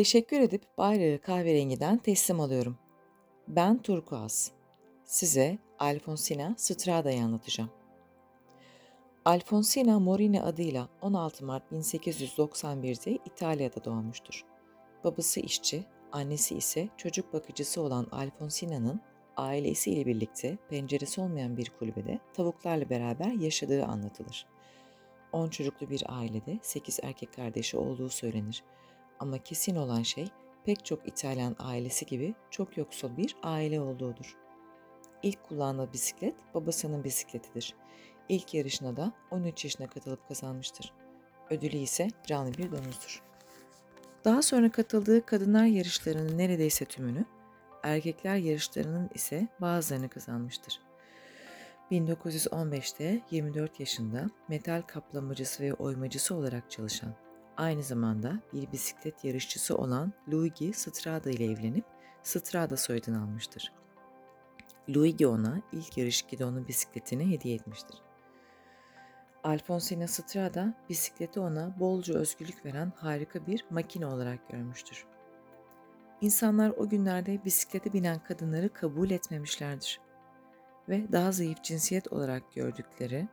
Teşekkür edip bayrağı kahverengiden teslim alıyorum. Ben turkuaz. Size Alfonsina Strada'yı anlatacağım. Alfonsina Morini adıyla 16 Mart 1891'de İtalya'da doğmuştur. Babası işçi, annesi ise çocuk bakıcısı olan Alfonsina'nın ailesiyle birlikte penceresi olmayan bir kulübede tavuklarla beraber yaşadığı anlatılır. 10 çocuklu bir ailede 8 erkek kardeşi olduğu söylenir. Ama kesin olan şey pek çok İtalyan ailesi gibi çok yoksul bir aile olduğudur. İlk kullandığı bisiklet babasının bisikletidir. İlk yarışına da 13 yaşına katılıp kazanmıştır. Ödülü ise canlı bir domuzdur. Daha sonra katıldığı kadınlar yarışlarının neredeyse tümünü, erkekler yarışlarının ise bazılarını kazanmıştır. 1915'te 24 yaşında metal kaplamacısı ve oymacısı olarak çalışan, aynı zamanda bir bisiklet yarışçısı olan Luigi Strada ile evlenip Strada soyadını almıştır. Luigi ona ilk yarış gidonu bisikletini hediye etmiştir. Alfonsina Strada bisikleti ona bolca özgürlük veren harika bir makine olarak görmüştür. İnsanlar o günlerde bisiklete binen kadınları kabul etmemişlerdir ve daha zayıf cinsiyet olarak gördükleri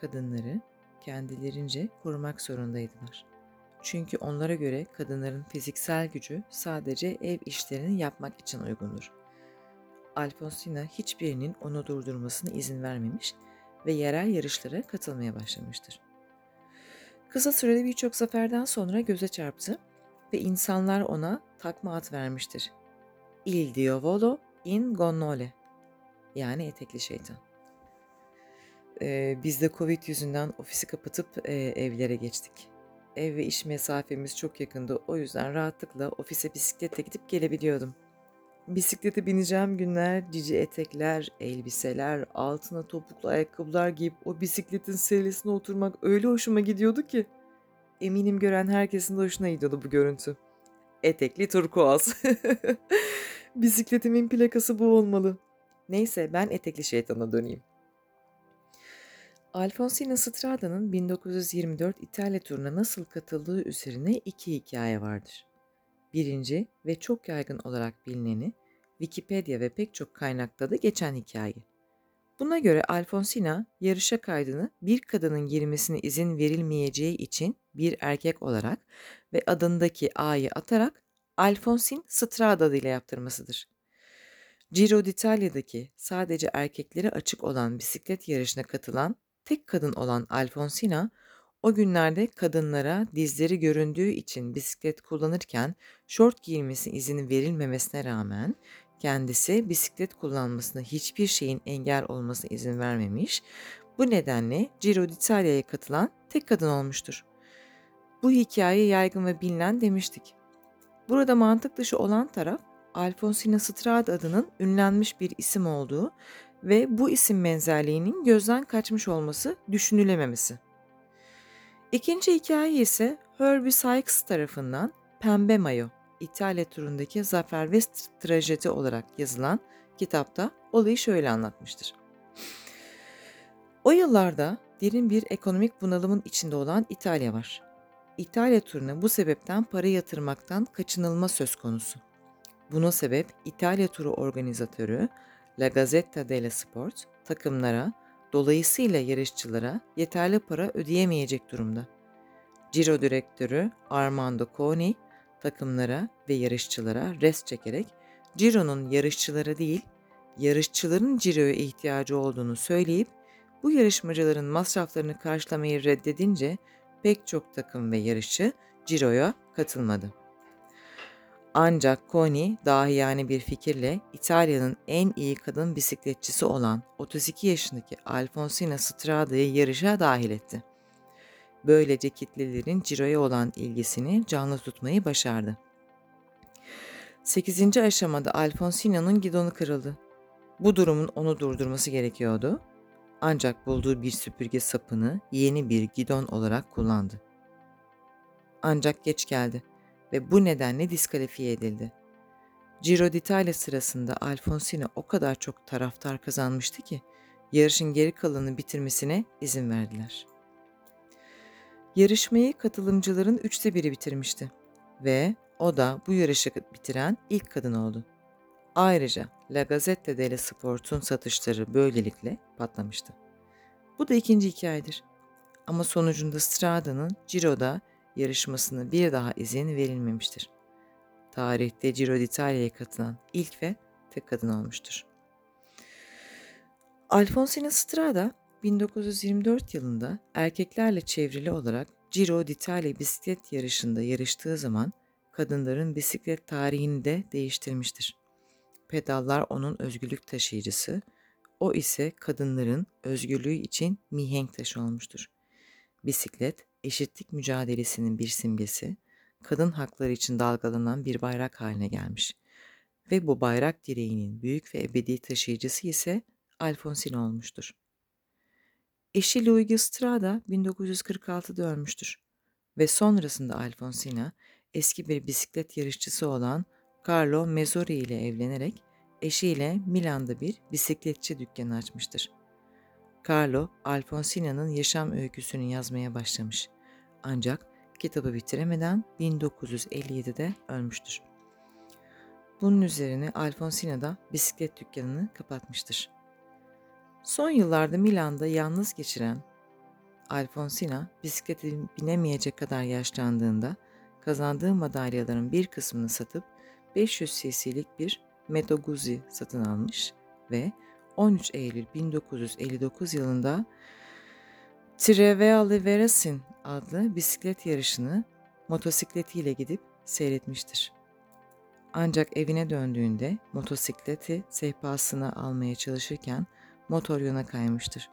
kadınları kendilerince korumak zorundaydılar. Çünkü onlara göre kadınların fiziksel gücü sadece ev işlerini yapmak için uygundur. Alfonsina hiçbirinin onu durdurmasına izin vermemiş ve yerel yarışlara katılmaya başlamıştır. Kısa sürede birçok zaferden sonra göze çarptı ve insanlar ona takma ad vermiştir. Il Diavolo in Gonnole yani etekli şeytan. Ee, biz de Covid yüzünden ofisi kapatıp e, evlere geçtik. Ev ve iş mesafemiz çok yakındı. O yüzden rahatlıkla ofise bisikletle gidip gelebiliyordum. Bisiklete bineceğim günler cici etekler, elbiseler, altına topuklu ayakkabılar giyip o bisikletin serisine oturmak öyle hoşuma gidiyordu ki. Eminim gören herkesin de hoşuna gidiyordu bu görüntü. Etekli turkuaz. Bisikletimin plakası bu olmalı. Neyse ben etekli şeytana döneyim. Alfonsina Strada'nın 1924 İtalya turuna nasıl katıldığı üzerine iki hikaye vardır. Birinci ve çok yaygın olarak bilineni Wikipedia ve pek çok kaynakta da geçen hikaye. Buna göre Alfonsina yarışa kaydını bir kadının girmesine izin verilmeyeceği için bir erkek olarak ve adındaki A'yı atarak Alfonsin Strada adıyla yaptırmasıdır. Giro d'Italia'daki sadece erkeklere açık olan bisiklet yarışına katılan tek kadın olan Alfonsina, o günlerde kadınlara dizleri göründüğü için bisiklet kullanırken şort giyilmesi izin verilmemesine rağmen kendisi bisiklet kullanmasına hiçbir şeyin engel olmasına izin vermemiş. Bu nedenle Giro d'Italia'ya katılan tek kadın olmuştur. Bu hikaye yaygın ve bilinen demiştik. Burada mantık dışı olan taraf Alfonsina Strada adının ünlenmiş bir isim olduğu ve bu isim benzerliğinin gözden kaçmış olması düşünülememesi. İkinci hikaye ise Herbie Sykes tarafından Pembe Mayo, İtalya turundaki Zafer ve trajedi olarak yazılan kitapta olayı şöyle anlatmıştır. O yıllarda derin bir ekonomik bunalımın içinde olan İtalya var. İtalya turuna bu sebepten para yatırmaktan kaçınılma söz konusu. Buna sebep İtalya turu organizatörü La Gazzetta dello Sport takımlara, dolayısıyla yarışçılara yeterli para ödeyemeyecek durumda. Ciro direktörü Armando Coni takımlara ve yarışçılara rest çekerek Ciro'nun yarışçılara değil, yarışçıların Ciro'ya ihtiyacı olduğunu söyleyip bu yarışmacıların masraflarını karşılamayı reddedince pek çok takım ve yarışçı Ciro'ya katılmadı. Ancak Connie dahiyane bir fikirle İtalya'nın en iyi kadın bisikletçisi olan 32 yaşındaki Alfonsina Strada'yı yarışa dahil etti. Böylece kitlelerin Ciro'ya olan ilgisini canlı tutmayı başardı. 8. aşamada Alfonsina'nın gidonu kırıldı. Bu durumun onu durdurması gerekiyordu. Ancak bulduğu bir süpürge sapını yeni bir gidon olarak kullandı. Ancak geç geldi ve bu nedenle diskalifiye edildi. Giro d'Italia sırasında Alfonsina o kadar çok taraftar kazanmıştı ki yarışın geri kalanını bitirmesine izin verdiler. Yarışmayı katılımcıların üçte biri bitirmişti ve O da bu yarışı bitiren ilk kadın oldu. Ayrıca La Gazzetta dello Sport'un satışları böylelikle patlamıştı. Bu da ikinci hikayedir. Ama sonucunda Strada'nın Ciro'da yarışmasına bir daha izin verilmemiştir. Tarihte Giro d'Italia'ya katılan ilk ve tek kadın olmuştur. Alfonsina Strada 1924 yılında erkeklerle çevrili olarak Giro d'Italia bisiklet yarışında yarıştığı zaman kadınların bisiklet tarihini de değiştirmiştir. Pedallar onun özgürlük taşıyıcısı, o ise kadınların özgürlüğü için mihenk taşı olmuştur. Bisiklet, eşitlik mücadelesinin bir simgesi, kadın hakları için dalgalanan bir bayrak haline gelmiş ve bu bayrak direğinin büyük ve ebedi taşıyıcısı ise Alfonsina olmuştur. Eşi Luigi Strada 1946'da ölmüştür ve sonrasında Alfonsina eski bir bisiklet yarışçısı olan Carlo Mezzori ile evlenerek eşiyle Milan'da bir bisikletçi dükkanı açmıştır. Carlo, Alfonsina'nın yaşam öyküsünü yazmaya başlamış. Ancak kitabı bitiremeden 1957'de ölmüştür. Bunun üzerine Alfonsina da bisiklet dükkanını kapatmıştır. Son yıllarda Milan'da yalnız geçiren Alfonsina bisiklete binemeyecek kadar yaşlandığında kazandığı madalyaların bir kısmını satıp 500 cc'lik bir Meto Guzzi satın almış ve 13 Eylül 1959 yılında Trevea Verasin adlı bisiklet yarışını motosikletiyle gidip seyretmiştir. Ancak evine döndüğünde motosikleti sehpasına almaya çalışırken motor yöne kaymıştır.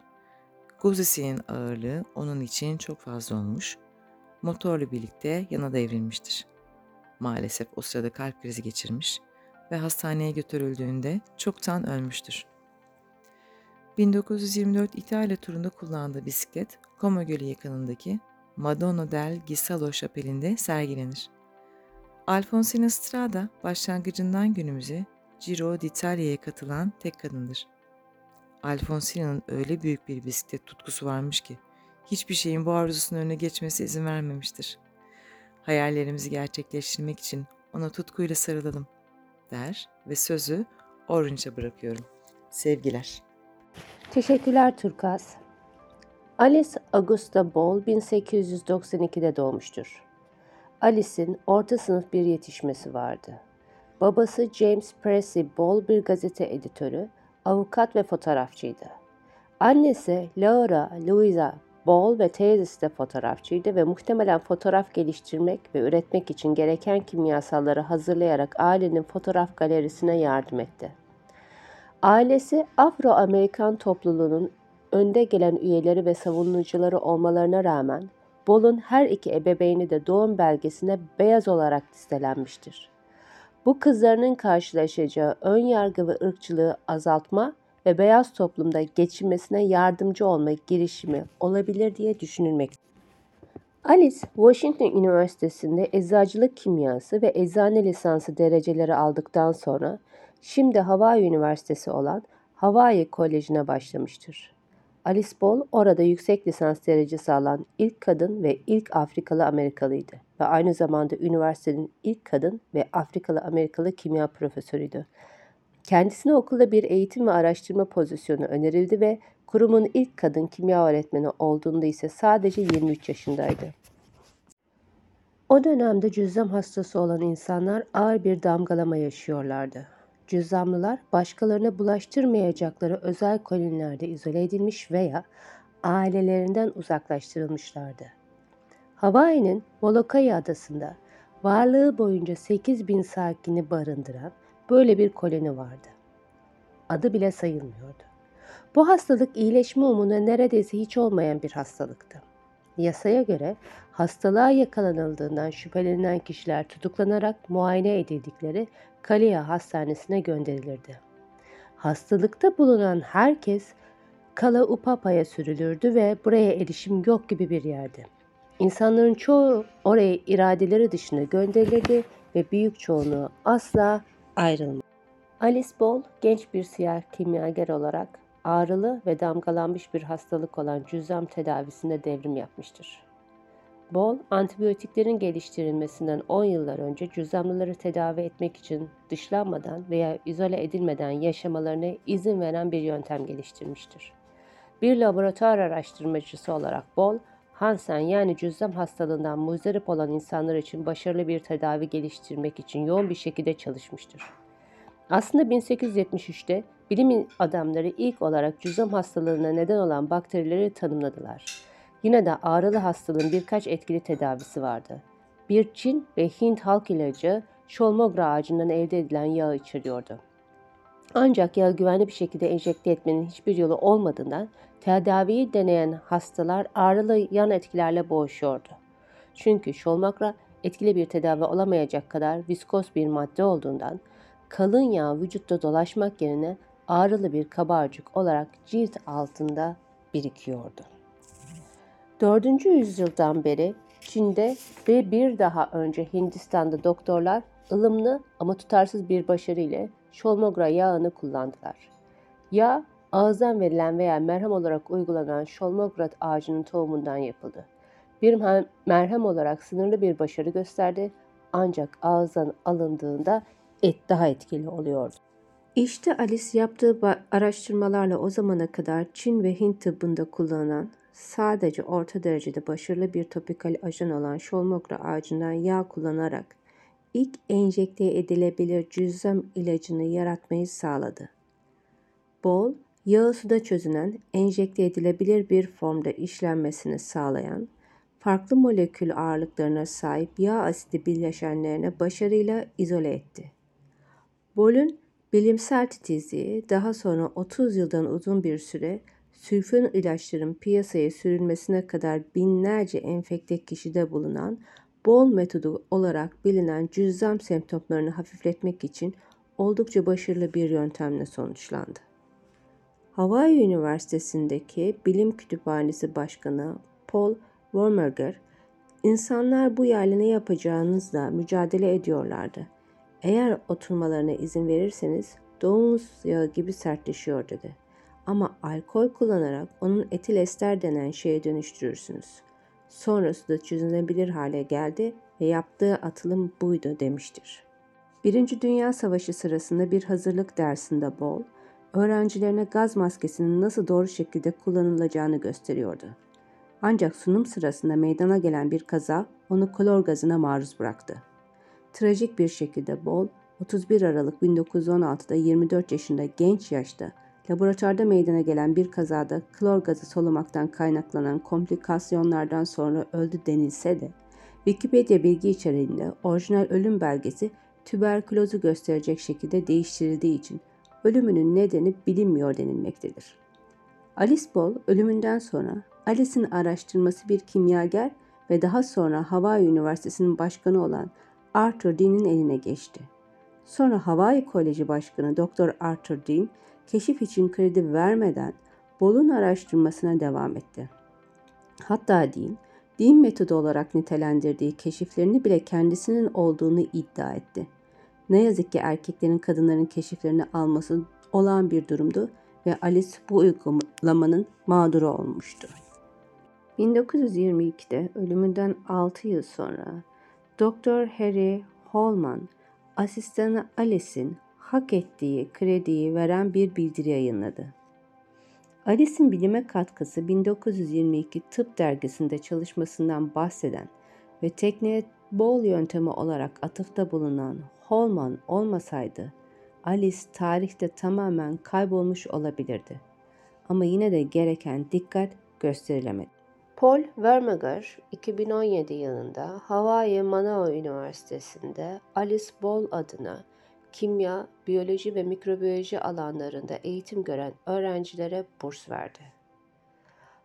Guzisi'nin ağırlığı onun için çok fazla olmuş, motorla birlikte yana devrilmiştir. Maalesef o sırada kalp krizi geçirmiş ve hastaneye götürüldüğünde çoktan ölmüştür. 1924 İtalya turunda kullandığı bisiklet Como Gölü yakınındaki Madonna del Gisalo şapelinde sergilenir. Alfonsina Strada başlangıcından günümüze Giro d'Italia'ya katılan tek kadındır. Alfonsina'nın öyle büyük bir bisiklet tutkusu varmış ki hiçbir şeyin bu arzusunun önüne geçmesi izin vermemiştir. Hayallerimizi gerçekleştirmek için ona tutkuyla sarılalım der ve sözü Orange'a bırakıyorum. Sevgiler. Teşekkürler Turkaz. Alice Augusta Ball 1892'de doğmuştur. Alice'in orta sınıf bir yetişmesi vardı. Babası James Presley Ball bir gazete editörü, avukat ve fotoğrafçıydı. Annesi Laura Louisa Ball ve teyzesi de fotoğrafçıydı ve muhtemelen fotoğraf geliştirmek ve üretmek için gereken kimyasalları hazırlayarak ailenin fotoğraf galerisine yardım etti. Ailesi Afro-Amerikan topluluğunun önde gelen üyeleri ve savunucuları olmalarına rağmen Ball'un her iki ebeveyni de doğum belgesine beyaz olarak listelenmiştir. Bu kızlarının karşılaşacağı ön yargı ve ırkçılığı azaltma ve beyaz toplumda geçinmesine yardımcı olma girişimi olabilir diye düşünülmektedir. Alice, Washington Üniversitesi'nde eczacılık kimyası ve eczane lisansı dereceleri aldıktan sonra şimdi Hawaii Üniversitesi olan Hawaii Koleji'ne başlamıştır. Alice Ball orada yüksek lisans derecesi alan ilk kadın ve ilk Afrikalı Amerikalıydı ve aynı zamanda üniversitenin ilk kadın ve Afrikalı Amerikalı kimya profesörüydü. Kendisine okulda bir eğitim ve araştırma pozisyonu önerildi ve kurumun ilk kadın kimya öğretmeni olduğunda ise sadece 23 yaşındaydı. O dönemde cüzzam hastası olan insanlar ağır bir damgalama yaşıyorlardı. Cüzzamlılar başkalarına bulaştırmayacakları özel kolonilerde izole edilmiş veya ailelerinden uzaklaştırılmışlardı. Hawaii'nin Molokai adasında varlığı boyunca 8 bin sakini barındıran böyle bir koloni vardı. Adı bile sayılmıyordu. Bu hastalık iyileşme umuna neredeyse hiç olmayan bir hastalıktı. Yasaya göre hastalığa yakalanıldığından şüphelenilen kişiler tutuklanarak muayene edildikleri Kalia Hastanesi'ne gönderilirdi. Hastalıkta bulunan herkes Kala Upapa'ya sürülürdü ve buraya erişim yok gibi bir yerdi. İnsanların çoğu oraya iradeleri dışında gönderilirdi ve büyük çoğunluğu asla ayrılmadı. Alice Ball genç bir siyah kimyager olarak ağrılı ve damgalanmış bir hastalık olan cüzzam tedavisinde devrim yapmıştır. Bol, antibiyotiklerin geliştirilmesinden 10 yıllar önce cüzzamlıları tedavi etmek için dışlanmadan veya izole edilmeden yaşamalarına izin veren bir yöntem geliştirmiştir. Bir laboratuvar araştırmacısı olarak Bol, Hansen yani cüzzam hastalığından muzdarip olan insanlar için başarılı bir tedavi geliştirmek için yoğun bir şekilde çalışmıştır. Aslında 1873'te bilim adamları ilk olarak cüzzam hastalığına neden olan bakterileri tanımladılar. Yine de ağrılı hastalığın birkaç etkili tedavisi vardı. Bir Çin ve Hint halk ilacı şolmogra ağacından elde edilen yağı içeriyordu. Ancak yağı güvenli bir şekilde enjekte etmenin hiçbir yolu olmadığından tedaviyi deneyen hastalar ağrılı yan etkilerle boğuşuyordu. Çünkü şolmogra etkili bir tedavi olamayacak kadar viskoz bir madde olduğundan kalın yağ vücutta dolaşmak yerine ağrılı bir kabarcık olarak cilt altında birikiyordu. 4. yüzyıldan beri Çin'de ve bir daha önce Hindistan'da doktorlar ılımlı ama tutarsız bir başarı ile şolmogra yağını kullandılar. Yağ, ağızdan verilen veya merhem olarak uygulanan şolmogra ağacının tohumundan yapıldı. Bir merhem olarak sınırlı bir başarı gösterdi ancak ağızdan alındığında et daha etkili oluyordu. İşte Alice yaptığı araştırmalarla o zamana kadar Çin ve Hint tıbbında kullanılan sadece orta derecede başarılı bir topikal ajan olan şolmogra ağacından yağ kullanarak ilk enjekte edilebilir cüzzam ilacını yaratmayı sağladı. Bol, yağı suda çözünen, enjekte edilebilir bir formda işlenmesini sağlayan, farklı molekül ağırlıklarına sahip yağ asidi bileşenlerine başarıyla izole etti. Bol'ün bilimsel titizliği daha sonra 30 yıldan uzun bir süre sülfon ilaçların piyasaya sürülmesine kadar binlerce enfekte kişide bulunan bol metodu olarak bilinen cüzzam semptomlarını hafifletmek için oldukça başarılı bir yöntemle sonuçlandı. Hawaii Üniversitesi'ndeki Bilim Kütüphanesi Başkanı Paul Wormerger, insanlar bu yerle ne yapacağınızla mücadele ediyorlardı. Eğer oturmalarına izin verirseniz domuz yağı gibi sertleşiyor dedi. Ama alkol kullanarak onun etil ester denen şeye dönüştürürsünüz. Sonrası da çözülebilir hale geldi ve yaptığı atılım buydu demiştir. Birinci Dünya Savaşı sırasında bir hazırlık dersinde Bol, öğrencilerine gaz maskesinin nasıl doğru şekilde kullanılacağını gösteriyordu. Ancak sunum sırasında meydana gelen bir kaza onu klor gazına maruz bıraktı. Trajik bir şekilde Bol, 31 Aralık 1916'da 24 yaşında genç yaşta laboratuvarda meydana gelen bir kazada klor gazı solumaktan kaynaklanan komplikasyonlardan sonra öldü denilse de Wikipedia bilgi içeriğinde orijinal ölüm belgesi tüberkülozu gösterecek şekilde değiştirildiği için ölümünün nedeni bilinmiyor denilmektedir. Alice Ball ölümünden sonra Alice'in araştırması bir kimyager ve daha sonra Hawaii Üniversitesi'nin başkanı olan Arthur Dean'in eline geçti. Sonra Hawaii Koleji Başkanı Dr. Arthur Dean keşif için kredi vermeden Bol'un araştırmasına devam etti. Hatta Dean, din metodu olarak nitelendirdiği keşiflerini bile kendisinin olduğunu iddia etti. Ne yazık ki erkeklerin kadınların keşiflerini alması olağan bir durumdu ve Alice bu uygulamanın mağduru olmuştu. 1922'de ölümünden 6 yıl sonra Dr. Harry Holman asistanı Alice'in hak ettiği krediyi veren bir bildiri yayınladı. Alice'in bilime katkısı 1922 Tıp Dergisi'nde çalışmasından bahseden ve tekneye bol yöntemi olarak atıfta bulunan Holman olmasaydı Alice tarihte tamamen kaybolmuş olabilirdi. Ama yine de gereken dikkat gösterilemedi. Paul Vermeger 2017 yılında Hawaii Manoa Üniversitesi'nde Alice Ball adına kimya, biyoloji ve mikrobiyoloji alanlarında eğitim gören öğrencilere burs verdi.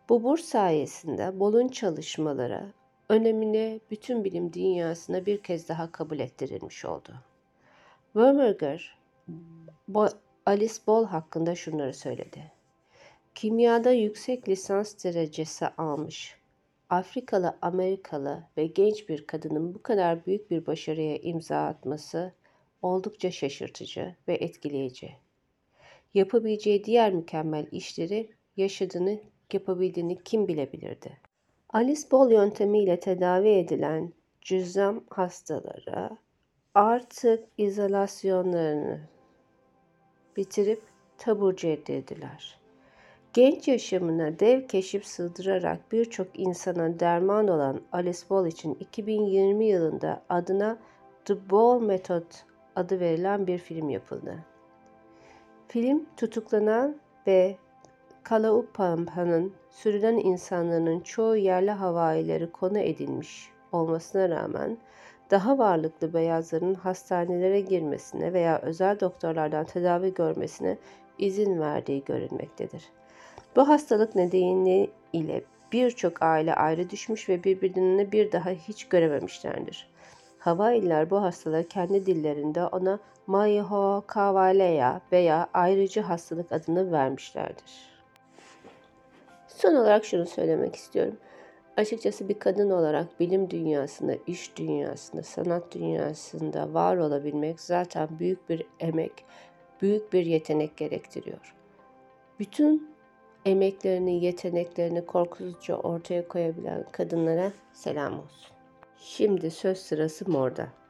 Bu burs sayesinde Ball'un çalışmaları önemini bütün bilim dünyasına bir kez daha kabul ettirilmiş oldu. Vermeger, Alice Ball hakkında şunları söyledi. Kimyada yüksek lisans derecesi almış, Afrikalı Amerikalı ve genç bir kadının bu kadar büyük bir başarıya imza atması oldukça şaşırtıcı ve etkileyici. Yapabileceği diğer mükemmel işleri yaşadığını, yapabildiğini kim bilebilirdi? Alice Ball yöntemiyle tedavi edilen cüzzam hastalara artık izolasyonlarını bitirip taburcu edildiler. Genç yaşamına dev keşif sığdırarak birçok insana derman olan Alice Ball için 2020 yılında adına The Ball Method adı verilen bir film yapıldı. Film tutuklanan ve Kalaupampan'ın sürülen insanların çoğu yerli havaileri konu edilmiş olmasına rağmen daha varlıklı beyazların hastanelere girmesine veya özel doktorlardan tedavi görmesine izin verdiği görülmektedir. Bu hastalık nedeniyle birçok aile ayrı düşmüş ve birbirlerini bir daha hiç görememişlerdir. Havaililer bu hastalığı kendi dillerinde ona Maiho Kavaleya veya ayrıcı hastalık adını vermişlerdir. Son olarak şunu söylemek istiyorum. Açıkçası bir kadın olarak bilim dünyasında, iş dünyasında, sanat dünyasında var olabilmek zaten büyük bir emek, büyük bir yetenek gerektiriyor. Bütün emeklerini, yeteneklerini korkusuzca ortaya koyabilen kadınlara selam olsun. Şimdi söz sırası Mor'da.